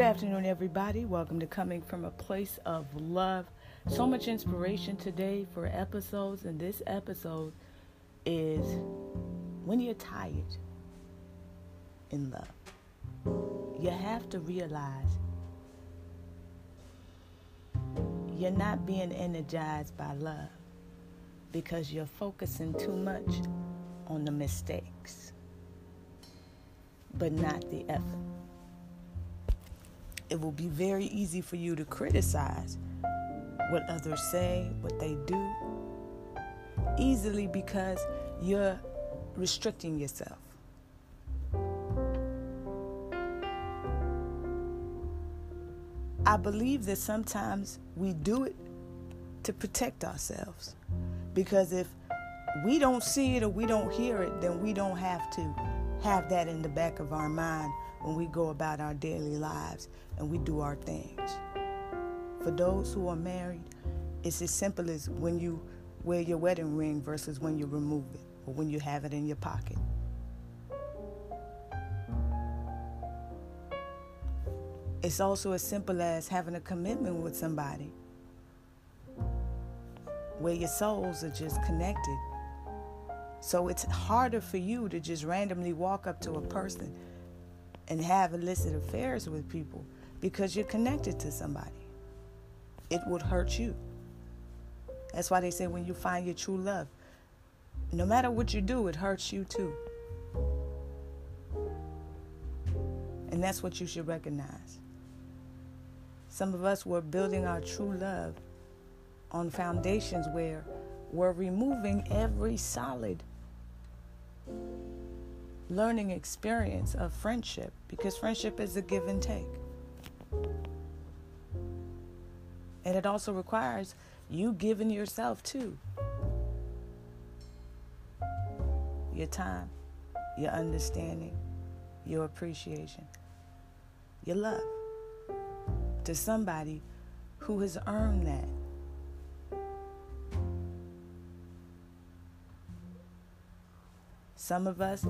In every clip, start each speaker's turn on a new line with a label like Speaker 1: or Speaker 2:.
Speaker 1: Good afternoon, everybody. Welcome to Coming from a Place of Love. So much inspiration today for episodes, and this episode is when you're tired in love. You have to realize you're not being energized by love because you're focusing too much on the mistakes, but not the effort. It will be very easy for you to criticize what others say, what they do, easily because you're restricting yourself. I believe that sometimes we do it to protect ourselves. Because if we don't see it or we don't hear it, then we don't have to have that in the back of our mind when we go about our daily lives and we do our things. For those who are married, it's as simple as when you wear your wedding ring versus when you remove it or when you have it in your pocket. It's also as simple as having a commitment with somebody where your souls are just connected. So it's harder for you to just randomly walk up to a person and have illicit affairs with people because you're connected to somebody. It would hurt you. That's why they say when you find your true love, no matter what you do, it hurts you too. And that's what you should recognize. Some of us were building our true love on foundations where we're removing every solid learning experience of friendship because friendship is a give and take. And it also requires you giving yourself too. Your time, your understanding, your appreciation, your love to somebody who has earned that. Some of us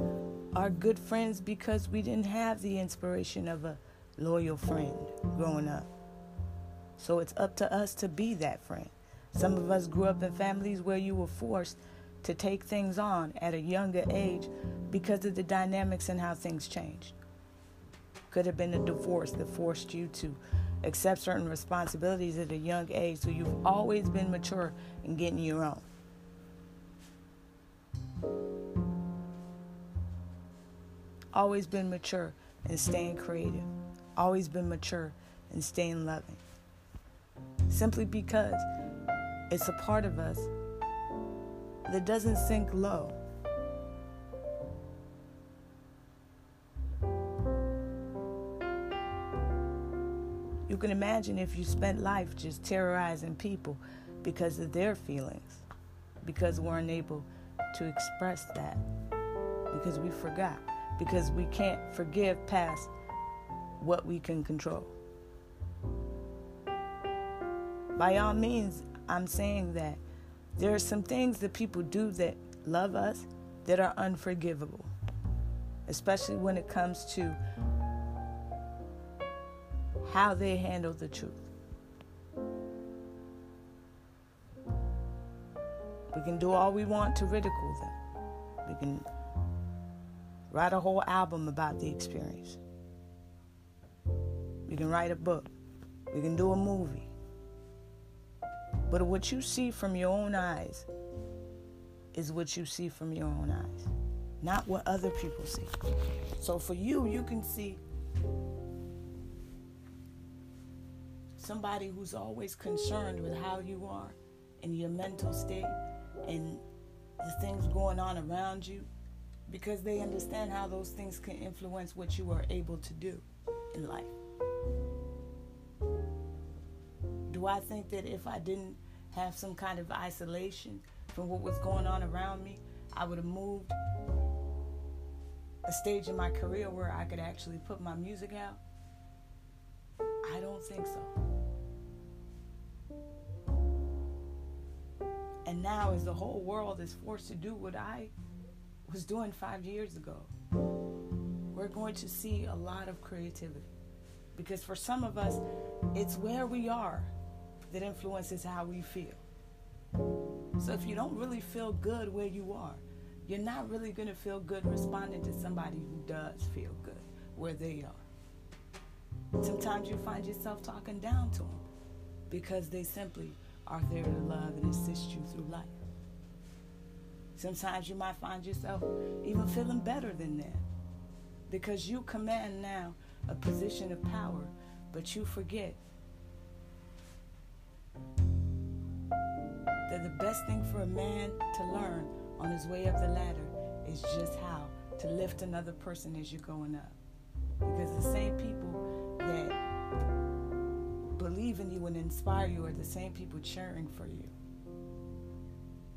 Speaker 1: are good friends because we didn't have the inspiration of a loyal friend growing up. So it's up to us to be that friend. Some of us grew up in families where you were forced to take things on at a younger age because of the dynamics and how things changed. Could have been a divorce that forced you to accept certain responsibilities at a young age, so you've always been mature in getting your own. Always been mature and staying creative, always been mature and staying loving. Simply because it's a part of us that doesn't sink low. You can imagine if you spent life just terrorizing people because of their feelings, because we're unable to express that, because we forgot because we can't forgive past what we can control. By all means, I'm saying that there are some things that people do that love us that are unforgivable, especially when it comes to how they handle the truth. We can do all we want to ridicule them. We can Write a whole album about the experience. We can write a book. We can do a movie. But what you see from your own eyes is what you see from your own eyes, not what other people see. So for you, you can see somebody who's always concerned with how you are and your mental state and the things going on around you because they understand how those things can influence what you are able to do in life. Do I think that if I didn't have some kind of isolation from what was going on around me, I would have moved a stage in my career where I could actually put my music out? I don't think so. And now, as the whole world is forced to do what I was doing five years ago. We're going to see a lot of creativity Because for some of us, it's where we are that influences how we feel. So if you don't really feel good where you are, you're not really going to feel good responding to somebody who does feel good where they are. Sometimes you find yourself talking down to them because they simply are there to love and assist you through life. Sometimes you might find yourself even feeling better than that because you command now a position of power, but you forget that the best thing for a man to learn on his way up the ladder is just how to lift another person as you're going up. Because the same people that believe in you and inspire you are the same people cheering for you.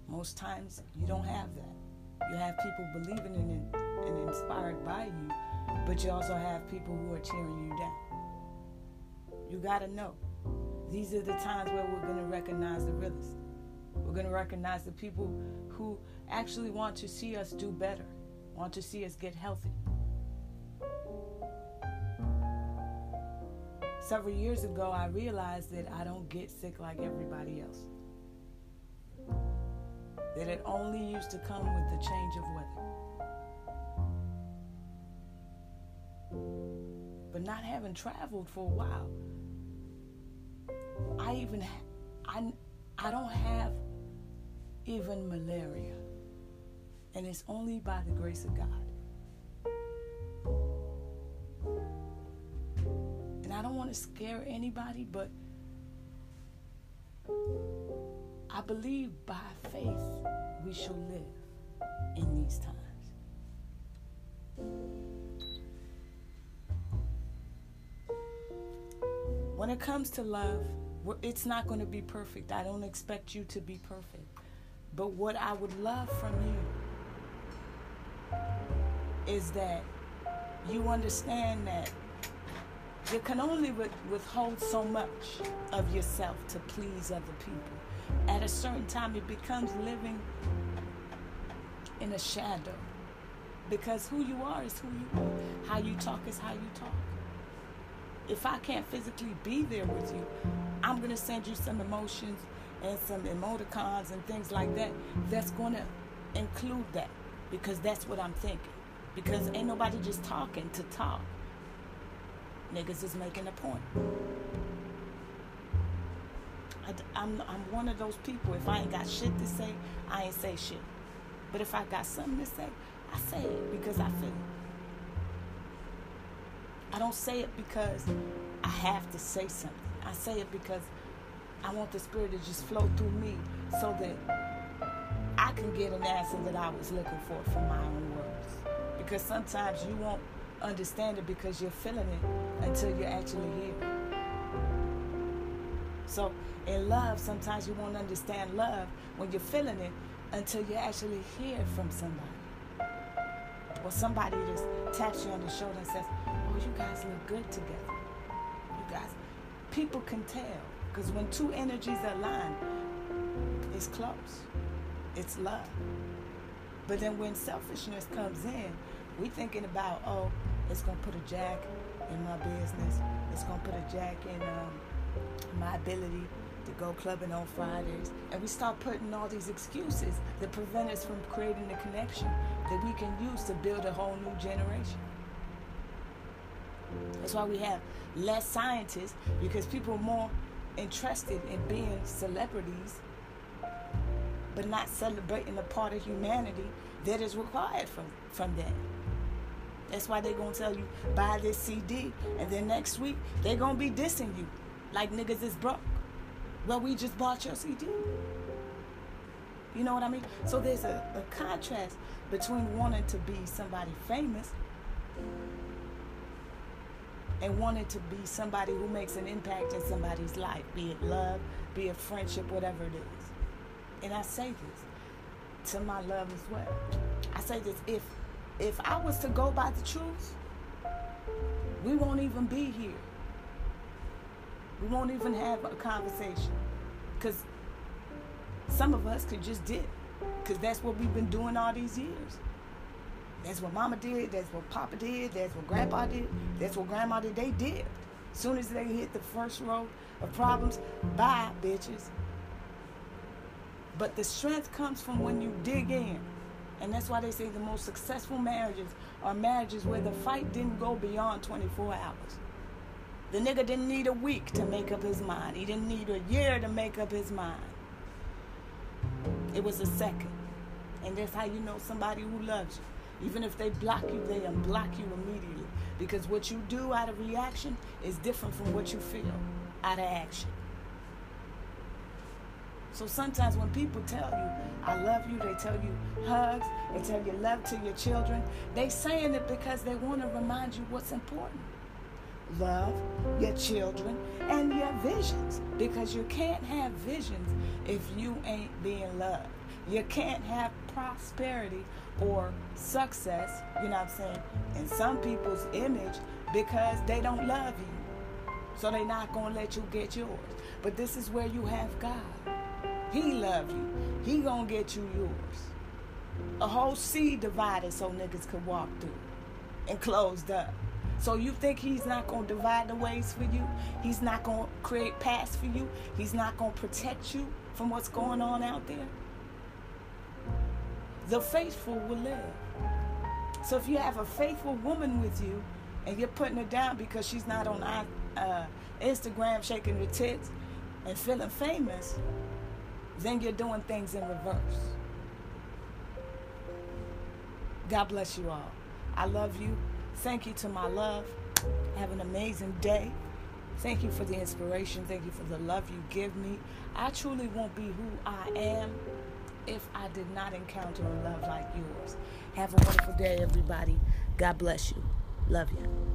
Speaker 1: Most times you don't have that. You have people believing in it and inspired by you, but you also have people who are cheering you down. You got to know. These are the times where we're going to recognize the realists. We're going to recognize the people who actually want to see us do better, want to see us get healthy. Several years ago, I realized that I don't get sick like everybody else. That it only used to come with the change of weather. But not having traveled for a while, I even I I don't have even malaria. And it's only by the grace of God. And I don't want to scare anybody, but I believe by faith we shall live in these times. When it comes to love, it's not going to be perfect. I don't expect you to be perfect. But what I would love from you is that you understand that you can only withhold so much of yourself to please other people. At a certain time, it becomes living in a shadow because who you are is who you are. How you talk is how you talk. If I can't physically be there with you, I'm going to send you some emotions and some emoticons and things like that that's going to include that because that's what I'm thinking. Because ain't nobody just talking to talk. Niggas is making a point. I, am I'm one of those people. If I ain't got shit to say, I ain't say shit. But if I got something to say, I say it because I feel it. I don't say it because I have to say something. I say it because I want the spirit to just flow through me so that I can get an answer that I was looking for from my own words. Because sometimes you won't understand it because you're feeling it until you're actually here. So in love, sometimes you won't understand love when you're feeling it until you actually hear from somebody. Or somebody just taps you on the shoulder and says, Oh, you guys look good together. You guys, people can tell. Because when two energies align, it's close. It's love. But then when selfishness comes in, we thinking about, oh, it's gonna put a jack in my business. It's gonna put a jack in um, my ability to go clubbing on Fridays. And we start putting all these excuses that prevent us from creating the connection that we can use to build a whole new generation. That's why we have less scientists because people are more interested in being celebrities, but not celebrating the part of humanity that is required from, from them. That's why they're gonna tell you buy this CD, and then next week they're gonna be dissing you like niggas is broke. Well, we just bought your CD. You know what I mean? So there's a, a contrast between wanting to be somebody famous and wanting to be somebody who makes an impact in somebody's life, be it love, be it friendship, whatever it is. And I say this to my love as well. I say this if if I was to go by the truth, we won't even be here. We won't even have a conversation. Because some of us could just dip. Because that's what we've been doing all these years. That's what mama did. That's what papa did. That's what grandpa did. That's what grandma did. They did. Soon as they hit the first row of problems, bye, bitches. But the strength comes from when you dig in. And that's why they say the most successful marriages are marriages where the fight didn't go beyond 24 hours. The nigga didn't need a week to make up his mind. He didn't need a year to make up his mind. It was a second. And that's how you know somebody who loves you. Even if they block you, they unblock you immediately. Because what you do out of reaction is different from what you feel out of action. So sometimes when people tell you, I love you, they tell you hugs, they tell you love to your children, they saying it because they want to remind you what's important. Love your children and your visions. Because you can't have visions if you ain't being loved. You can't have prosperity or success, you know what I'm saying, in some people's image because they don't love you. So they're not going to let you get yours. But this is where you have God. He love you. He gonna get you yours. A whole sea divided so niggas could walk through and closed up. So you think he's not gonna divide the ways for you? He's not gonna create paths for you? He's not gonna protect you from what's going on out there? The faithful will live. So if you have a faithful woman with you and you're putting her down because she's not on uh, Instagram shaking her tits and feeling famous, then you're doing things in reverse. God bless you all. I love you. Thank you to my love. Have an amazing day. Thank you for the inspiration. Thank you for the love you give me. I truly won't be who I am if I did not encounter a love like yours. Have a wonderful day, everybody. God bless you. Love you.